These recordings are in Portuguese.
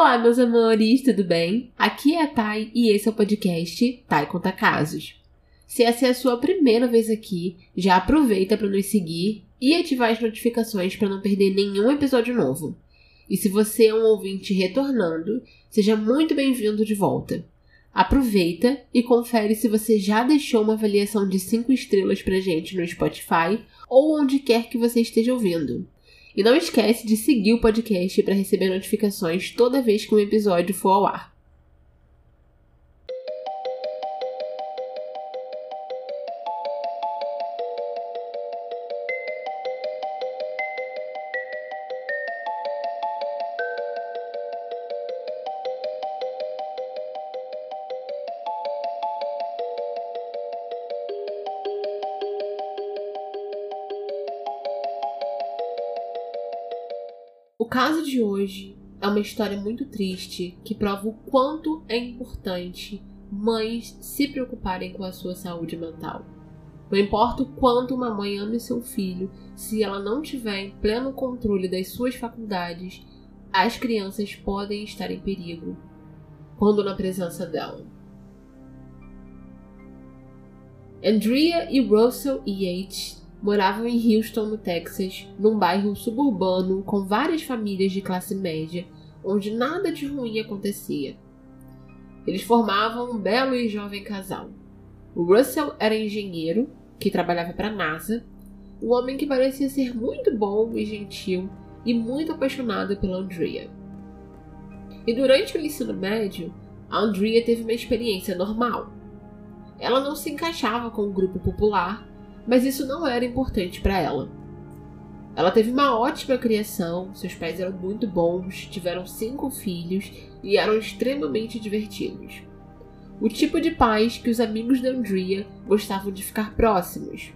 Olá, meus amores, tudo bem? Aqui é a Thay e esse é o podcast Thay Conta Casos. Se essa é a sua primeira vez aqui, já aproveita para nos seguir e ativar as notificações para não perder nenhum episódio novo. E se você é um ouvinte retornando, seja muito bem-vindo de volta. Aproveita e confere se você já deixou uma avaliação de 5 estrelas pra gente no Spotify ou onde quer que você esteja ouvindo. E não esquece de seguir o podcast para receber notificações toda vez que um episódio for ao ar. Caso de hoje é uma história muito triste que prova o quanto é importante mães se preocuparem com a sua saúde mental. Não importa o quanto uma mãe ame seu filho, se ela não tiver em pleno controle das suas faculdades, as crianças podem estar em perigo quando na presença dela. Andrea e Russell Yates moravam em Houston, no Texas, num bairro suburbano com várias famílias de classe média, onde nada de ruim acontecia. Eles formavam um belo e jovem casal. O Russell era engenheiro, que trabalhava para a NASA, um homem que parecia ser muito bom e gentil e muito apaixonado pela Andrea. E durante o ensino médio, a Andrea teve uma experiência normal. Ela não se encaixava com o grupo popular mas isso não era importante para ela. Ela teve uma ótima criação, seus pais eram muito bons, tiveram cinco filhos e eram extremamente divertidos. O tipo de pais que os amigos da Andrea gostavam de ficar próximos.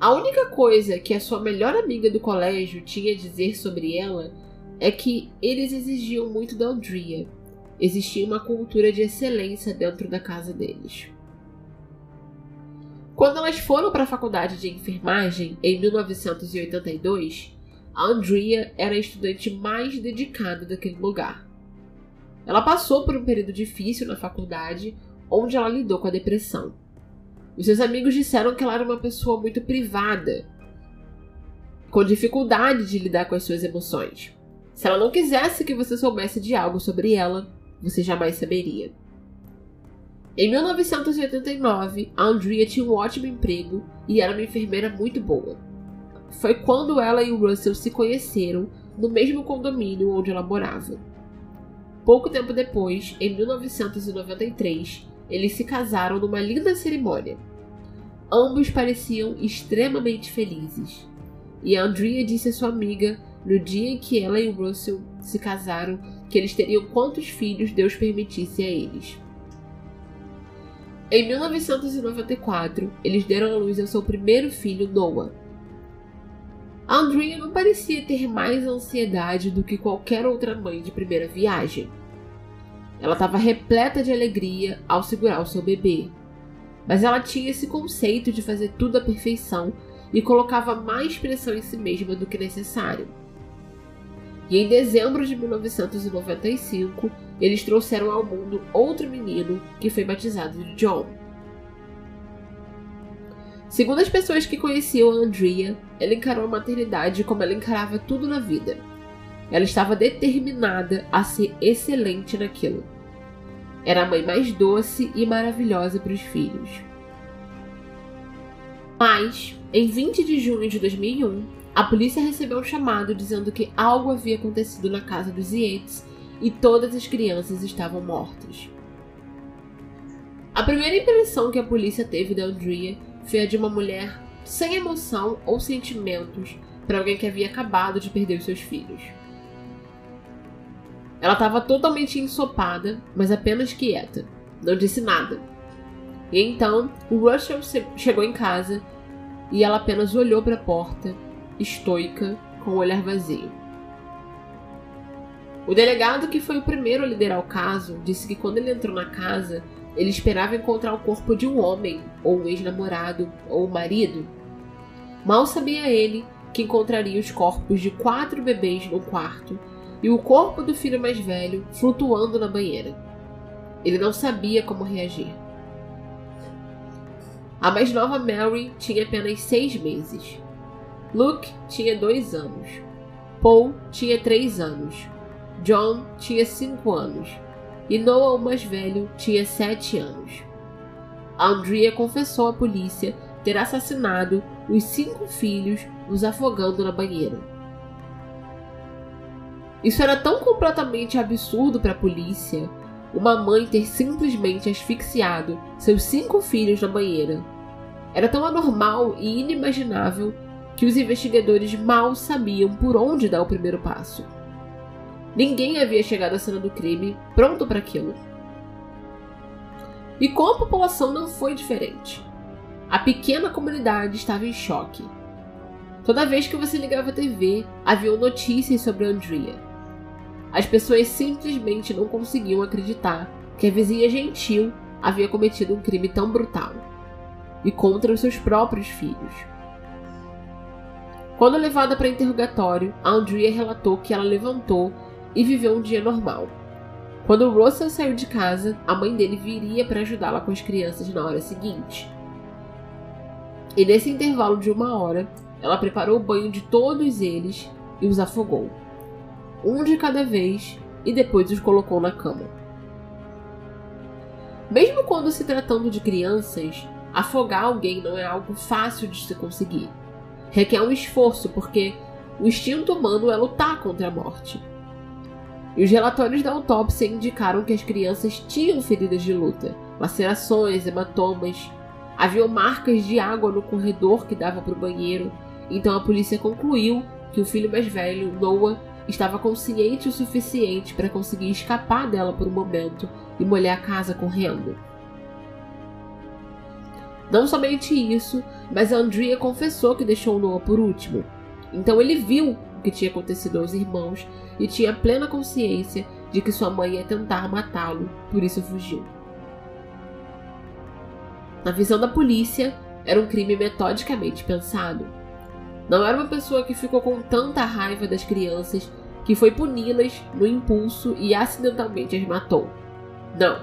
A única coisa que a sua melhor amiga do colégio tinha a dizer sobre ela é que eles exigiam muito da Andrea. Existia uma cultura de excelência dentro da casa deles. Quando elas foram para a faculdade de enfermagem em 1982, a Andrea era a estudante mais dedicada daquele lugar. Ela passou por um período difícil na faculdade, onde ela lidou com a depressão. Os seus amigos disseram que ela era uma pessoa muito privada, com dificuldade de lidar com as suas emoções. Se ela não quisesse que você soubesse de algo sobre ela, você jamais saberia. Em 1989, a Andrea tinha um ótimo emprego e era uma enfermeira muito boa. Foi quando ela e o Russell se conheceram no mesmo condomínio onde ela morava. Pouco tempo depois, em 1993, eles se casaram numa linda cerimônia. Ambos pareciam extremamente felizes. E Andrea disse a sua amiga, no dia em que ela e o Russell se casaram, que eles teriam quantos filhos Deus permitisse a eles. Em 1994, eles deram à luz ao seu primeiro filho, Noah. Andrea não parecia ter mais ansiedade do que qualquer outra mãe de primeira viagem. Ela estava repleta de alegria ao segurar o seu bebê, mas ela tinha esse conceito de fazer tudo à perfeição e colocava mais pressão em si mesma do que necessário. E em dezembro de 1995, eles trouxeram ao mundo outro menino que foi batizado de John. Segundo as pessoas que conheciam a Andrea, ela encarou a maternidade como ela encarava tudo na vida. Ela estava determinada a ser excelente naquilo. Era a mãe mais doce e maravilhosa para os filhos. Mas, em 20 de junho de 2001, a polícia recebeu um chamado dizendo que algo havia acontecido na casa dos Yates e todas as crianças estavam mortas. A primeira impressão que a polícia teve da Andrea foi a de uma mulher sem emoção ou sentimentos para alguém que havia acabado de perder os seus filhos. Ela estava totalmente ensopada, mas apenas quieta. Não disse nada. E então, o Russell chegou em casa e ela apenas olhou para a porta estoica, com o olhar vazio. O delegado, que foi o primeiro a liderar o caso, disse que quando ele entrou na casa, ele esperava encontrar o corpo de um homem, ou um ex-namorado, ou um marido. Mal sabia ele que encontraria os corpos de quatro bebês no quarto e o corpo do filho mais velho flutuando na banheira. Ele não sabia como reagir. A mais nova Mary tinha apenas seis meses. Luke tinha dois anos. Paul tinha três anos. John tinha cinco anos. E Noah, o mais velho, tinha sete anos. Andrea confessou à polícia ter assassinado os cinco filhos, os afogando na banheira. Isso era tão completamente absurdo para a polícia, uma mãe ter simplesmente asfixiado seus cinco filhos na banheira. Era tão anormal e inimaginável que os investigadores mal sabiam por onde dar o primeiro passo. Ninguém havia chegado à cena do crime pronto para aquilo. E com a população não foi diferente. A pequena comunidade estava em choque. Toda vez que você ligava a TV, havia notícias sobre Andrea. As pessoas simplesmente não conseguiam acreditar que a vizinha gentil havia cometido um crime tão brutal e contra os seus próprios filhos. Quando levada para interrogatório, Andrea relatou que ela levantou e viveu um dia normal. Quando Russell saiu de casa, a mãe dele viria para ajudá-la com as crianças na hora seguinte. E nesse intervalo de uma hora, ela preparou o banho de todos eles e os afogou. Um de cada vez e depois os colocou na cama. Mesmo quando se tratando de crianças, afogar alguém não é algo fácil de se conseguir. Requer um esforço porque o instinto humano é lutar contra a morte. E os relatórios da autópsia indicaram que as crianças tinham feridas de luta, lacerações, hematomas, Havia marcas de água no corredor que dava para o banheiro, então a polícia concluiu que o filho mais velho, Noah, estava consciente o suficiente para conseguir escapar dela por um momento e molhar a casa correndo. Não somente isso, mas Andrea confessou que deixou Noah por último. Então ele viu o que tinha acontecido aos irmãos e tinha plena consciência de que sua mãe ia tentar matá-lo, por isso fugiu. Na visão da polícia, era um crime metodicamente pensado. Não era uma pessoa que ficou com tanta raiva das crianças que foi puni-las no impulso e acidentalmente as matou. Não.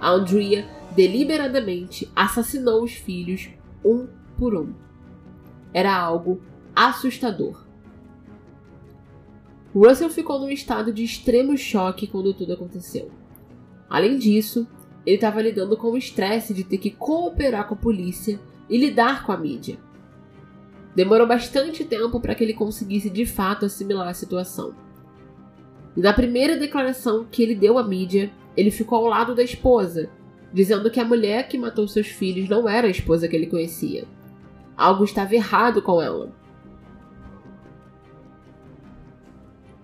A Andrea deliberadamente assassinou os filhos um por um. Era algo assustador. Russell ficou num estado de extremo choque quando tudo aconteceu. Além disso, ele estava lidando com o estresse de ter que cooperar com a polícia e lidar com a mídia. Demorou bastante tempo para que ele conseguisse de fato assimilar a situação. E na primeira declaração que ele deu à mídia, ele ficou ao lado da esposa, dizendo que a mulher que matou seus filhos não era a esposa que ele conhecia. Algo estava errado com ela.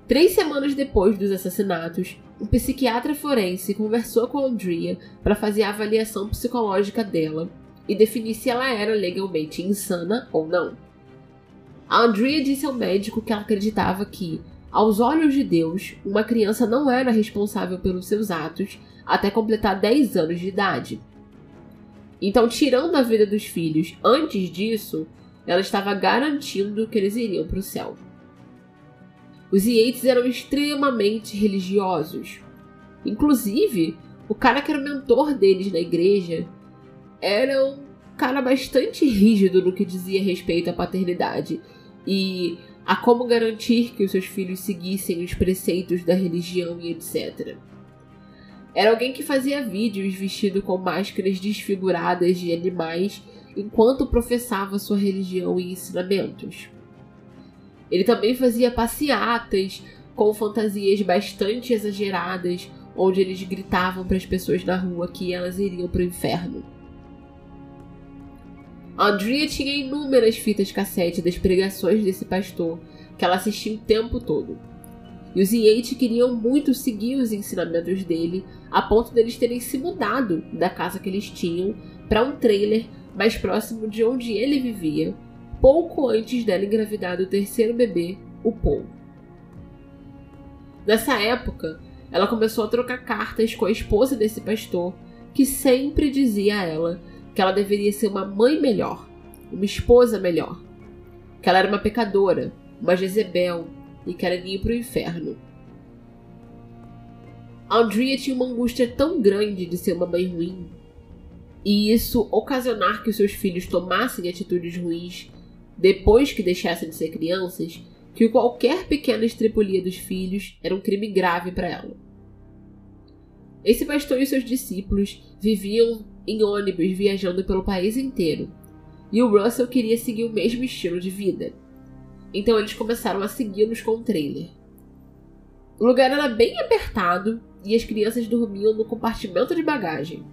Três semanas depois dos assassinatos, um psiquiatra forense conversou com Andrea para fazer a avaliação psicológica dela e definir se ela era legalmente insana ou não. A Andrea disse ao médico que ela acreditava que, aos olhos de Deus, uma criança não era responsável pelos seus atos até completar 10 anos de idade. Então, tirando a vida dos filhos antes disso, ela estava garantindo que eles iriam para o céu. Os Yates eram extremamente religiosos. Inclusive, o cara que era o mentor deles na igreja era um cara bastante rígido no que dizia respeito à paternidade e a como garantir que os seus filhos seguissem os preceitos da religião e etc. Era alguém que fazia vídeos vestido com máscaras desfiguradas de animais enquanto professava sua religião e ensinamentos. Ele também fazia passeatas com fantasias bastante exageradas, onde eles gritavam para as pessoas na rua que elas iriam para o inferno. Andrea tinha inúmeras fitas cassete das pregações desse pastor, que ela assistia o tempo todo. E os Yates queriam muito seguir os ensinamentos dele, a ponto deles terem se mudado da casa que eles tinham para um trailer mais próximo de onde ele vivia, pouco antes dela engravidar do terceiro bebê, o Paul. Nessa época, ela começou a trocar cartas com a esposa desse pastor, que sempre dizia a ela que ela deveria ser uma mãe melhor, uma esposa melhor, que ela era uma pecadora, uma Jezebel e ela iria para o inferno, Andrea tinha uma angústia tão grande de ser uma mãe ruim e isso ocasionar que os seus filhos tomassem atitudes ruins depois que deixassem de ser crianças, que qualquer pequena estripulia dos filhos era um crime grave para ela. Esse pastor e seus discípulos viviam em ônibus viajando pelo país inteiro, e o Russell queria seguir o mesmo estilo de vida. Então eles começaram a segui-los com um trailer. O lugar era bem apertado e as crianças dormiam no compartimento de bagagem.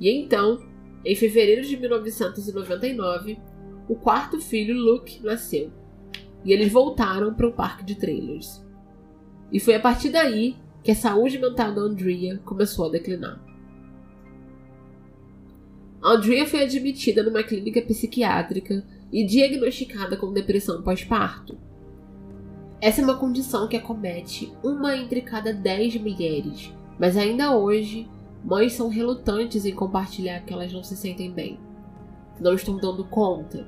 E então, em fevereiro de 1999, o quarto filho, Luke, nasceu. E eles voltaram para o parque de trailers. E foi a partir daí que a saúde mental da Andrea começou a declinar. A Andrea foi admitida numa clínica psiquiátrica e diagnosticada com depressão pós-parto. Essa é uma condição que acomete uma entre cada dez mulheres, mas ainda hoje, mães são relutantes em compartilhar que elas não se sentem bem, não estão dando conta,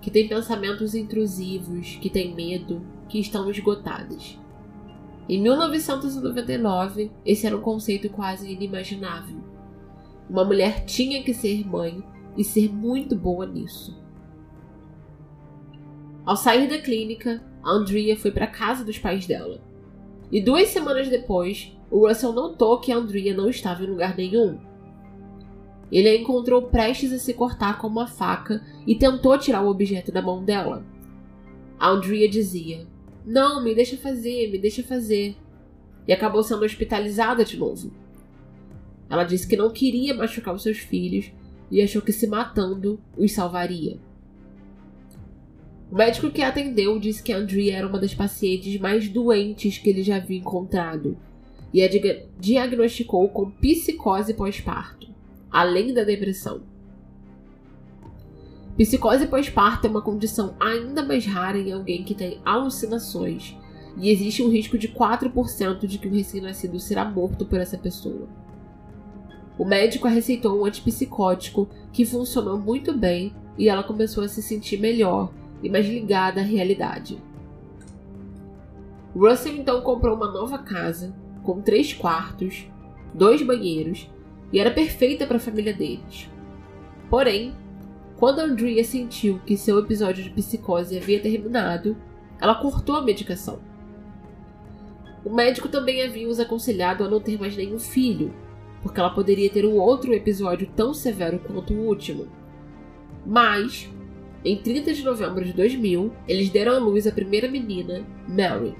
que têm pensamentos intrusivos, que têm medo, que estão esgotadas. Em 1999, esse era um conceito quase inimaginável. Uma mulher tinha que ser mãe e ser muito boa nisso. Ao sair da clínica, a Andrea foi para a casa dos pais dela. E duas semanas depois, o Russell notou que a Andrea não estava em lugar nenhum. Ele a encontrou prestes a se cortar com uma faca e tentou tirar o objeto da mão dela. A Andrea dizia: Não, me deixa fazer, me deixa fazer. E acabou sendo hospitalizada de novo. Ela disse que não queria machucar os seus filhos e achou que se matando os salvaria. O médico que atendeu disse que Andrea era uma das pacientes mais doentes que ele já havia encontrado e a diagnosticou com psicose pós-parto, além da depressão. Psicose pós-parto é uma condição ainda mais rara em alguém que tem alucinações, e existe um risco de 4% de que o recém-nascido será morto por essa pessoa. O médico a receitou um antipsicótico que funcionou muito bem e ela começou a se sentir melhor e mais ligada à realidade. Russell então comprou uma nova casa com três quartos, dois banheiros e era perfeita para a família deles. Porém, quando Andrea sentiu que seu episódio de psicose havia terminado, ela cortou a medicação. O médico também havia os aconselhado a não ter mais nenhum filho, porque ela poderia ter um outro episódio tão severo quanto o último. Mas em 30 de novembro de 2000, eles deram à luz a primeira menina, Mary.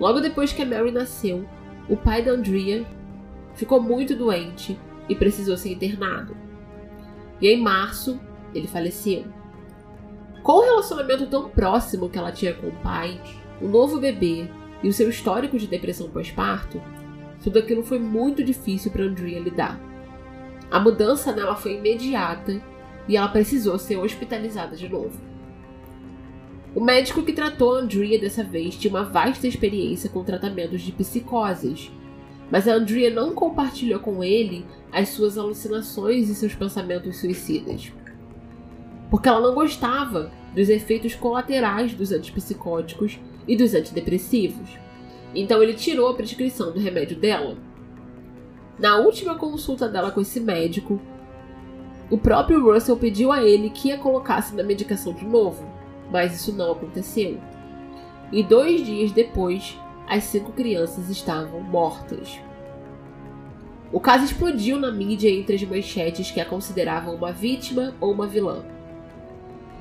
Logo depois que a Mary nasceu, o pai da Andrea ficou muito doente e precisou ser internado. E em março, ele faleceu. Com o relacionamento tão próximo que ela tinha com o pai, o novo bebê e o seu histórico de depressão pós-parto, tudo aquilo foi muito difícil para Andrea lidar. A mudança nela foi imediata e ela precisou ser hospitalizada de novo. O médico que tratou Andrea dessa vez tinha uma vasta experiência com tratamentos de psicoses, mas a Andrea não compartilhou com ele as suas alucinações e seus pensamentos suicidas. Porque ela não gostava dos efeitos colaterais dos antipsicóticos e dos antidepressivos. Então ele tirou a prescrição do remédio dela. Na última consulta dela com esse médico, o próprio Russell pediu a ele que a colocasse na medicação de novo, mas isso não aconteceu. E dois dias depois, as cinco crianças estavam mortas. O caso explodiu na mídia entre as manchetes que a consideravam uma vítima ou uma vilã.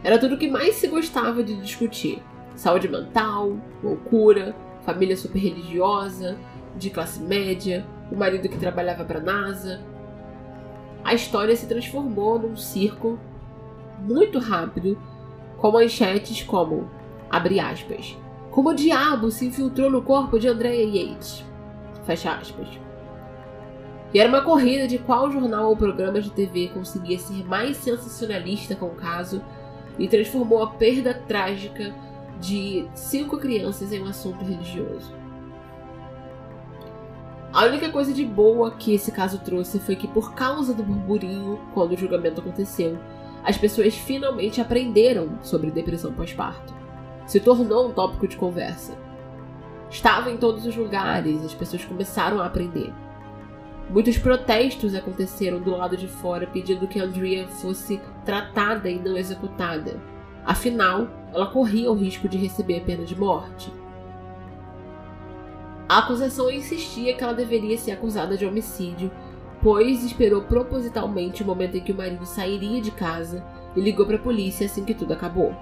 Era tudo o que mais se gostava de discutir: saúde mental, loucura, família super religiosa, de classe média, o marido que trabalhava para a NASA, a história se transformou num circo muito rápido, com manchetes como, abre aspas, como o diabo se infiltrou no corpo de Andrea Yates, fecha aspas. E era uma corrida de qual jornal ou programa de TV conseguia ser mais sensacionalista com o caso e transformou a perda trágica de cinco crianças em um assunto religioso. A única coisa de boa que esse caso trouxe foi que, por causa do burburinho quando o julgamento aconteceu, as pessoas finalmente aprenderam sobre depressão pós-parto. Se tornou um tópico de conversa. Estava em todos os lugares, as pessoas começaram a aprender. Muitos protestos aconteceram do lado de fora pedindo que Andrea fosse tratada e não executada. Afinal, ela corria o risco de receber a pena de morte. A acusação insistia que ela deveria ser acusada de homicídio, pois esperou propositalmente o momento em que o marido sairia de casa e ligou para a polícia assim que tudo acabou.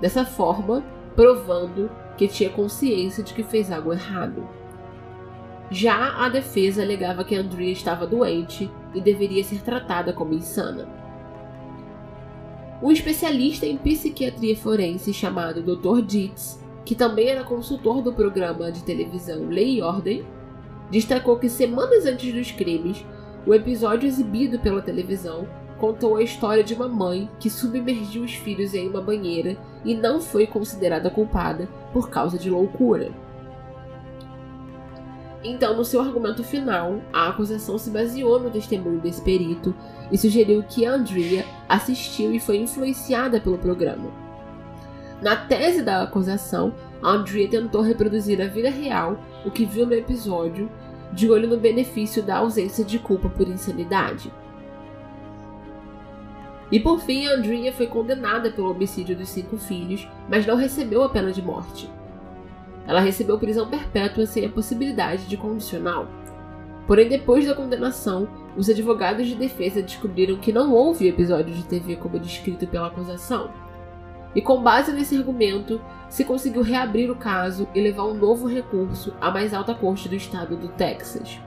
Dessa forma, provando que tinha consciência de que fez algo errado. Já a defesa alegava que Andrea estava doente e deveria ser tratada como insana. Um especialista em psiquiatria forense chamado Dr. Dietz, que também era consultor do programa de televisão Lei e Ordem, destacou que semanas antes dos crimes, o episódio exibido pela televisão contou a história de uma mãe que submergiu os filhos em uma banheira e não foi considerada culpada por causa de loucura. Então, no seu argumento final, a acusação se baseou no testemunho desse perito e sugeriu que Andrea assistiu e foi influenciada pelo programa. Na tese da acusação, Andrea tentou reproduzir na vida real o que viu no episódio, de olho no benefício da ausência de culpa por insanidade. E por fim, Andrea foi condenada pelo homicídio dos cinco filhos, mas não recebeu a pena de morte. Ela recebeu prisão perpétua sem a possibilidade de condicional. Porém, depois da condenação, os advogados de defesa descobriram que não houve episódio de TV como descrito pela acusação. E com base nesse argumento, se conseguiu reabrir o caso e levar um novo recurso à mais alta corte do estado do Texas.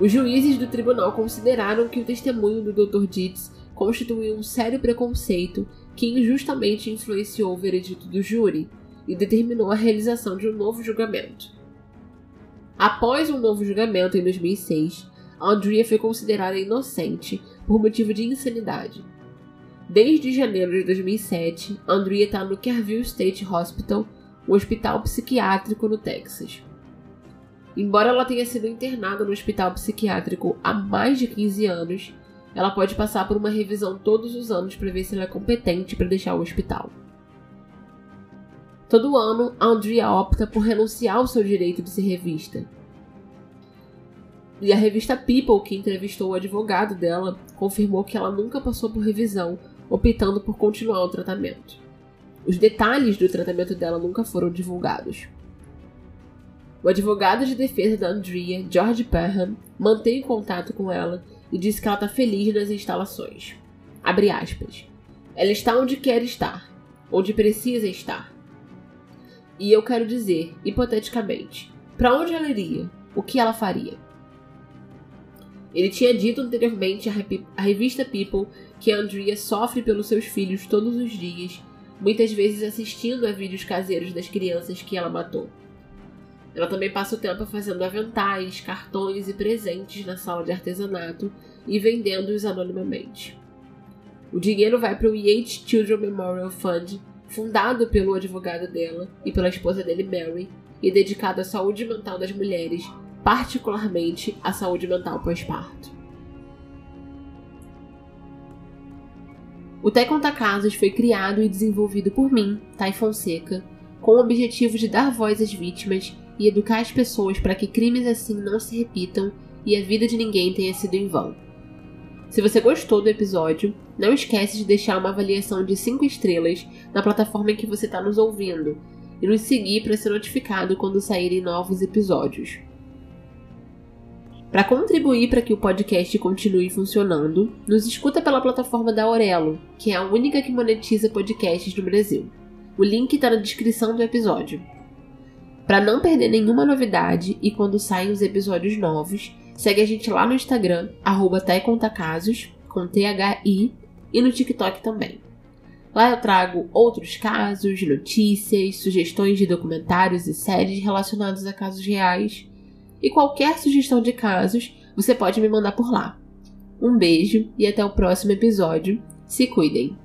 Os juízes do tribunal consideraram que o testemunho do Dr. Dietz constituiu um sério preconceito que injustamente influenciou o veredito do júri, e determinou a realização de um novo julgamento. Após um novo julgamento em 2006, Andrea foi considerada inocente por motivo de insanidade. Desde janeiro de 2007, Andrea está no Kerrville State Hospital, um hospital psiquiátrico no Texas. Embora ela tenha sido internada no hospital psiquiátrico há mais de 15 anos, ela pode passar por uma revisão todos os anos para ver se ela é competente para deixar o hospital. Todo ano, Andrea opta por renunciar ao seu direito de ser revista. E a revista People, que entrevistou o advogado dela, confirmou que ela nunca passou por revisão, optando por continuar o tratamento. Os detalhes do tratamento dela nunca foram divulgados. O advogado de defesa da Andrea, George Perham, mantém contato com ela e disse que ela está feliz nas instalações. Abre aspas. Ela está onde quer estar, onde precisa estar. E eu quero dizer, hipoteticamente, para onde ela iria? O que ela faria? Ele tinha dito anteriormente à revista People que Andrea sofre pelos seus filhos todos os dias, muitas vezes assistindo a vídeos caseiros das crianças que ela matou. Ela também passa o tempo fazendo aventais, cartões e presentes na sala de artesanato e vendendo-os anonimamente. O dinheiro vai para o Yates Children Memorial Fund, fundado pelo advogado dela e pela esposa dele, Mary, e dedicado à saúde mental das mulheres, particularmente à saúde mental pós-parto. O Té Conta Casos foi criado e desenvolvido por mim, Tai Fonseca, com o objetivo de dar voz às vítimas e educar as pessoas para que crimes assim não se repitam e a vida de ninguém tenha sido em vão. Se você gostou do episódio, não esquece de deixar uma avaliação de 5 estrelas na plataforma em que você está nos ouvindo e nos seguir para ser notificado quando saírem novos episódios. Para contribuir para que o podcast continue funcionando, nos escuta pela plataforma da Aurelo, que é a única que monetiza podcasts no Brasil. O link está na descrição do episódio. Para não perder nenhuma novidade e quando saem os episódios novos, Segue a gente lá no Instagram, arroba Casos, com T-H-I, e no TikTok também. Lá eu trago outros casos, notícias, sugestões de documentários e séries relacionados a casos reais. E qualquer sugestão de casos, você pode me mandar por lá. Um beijo e até o próximo episódio. Se cuidem!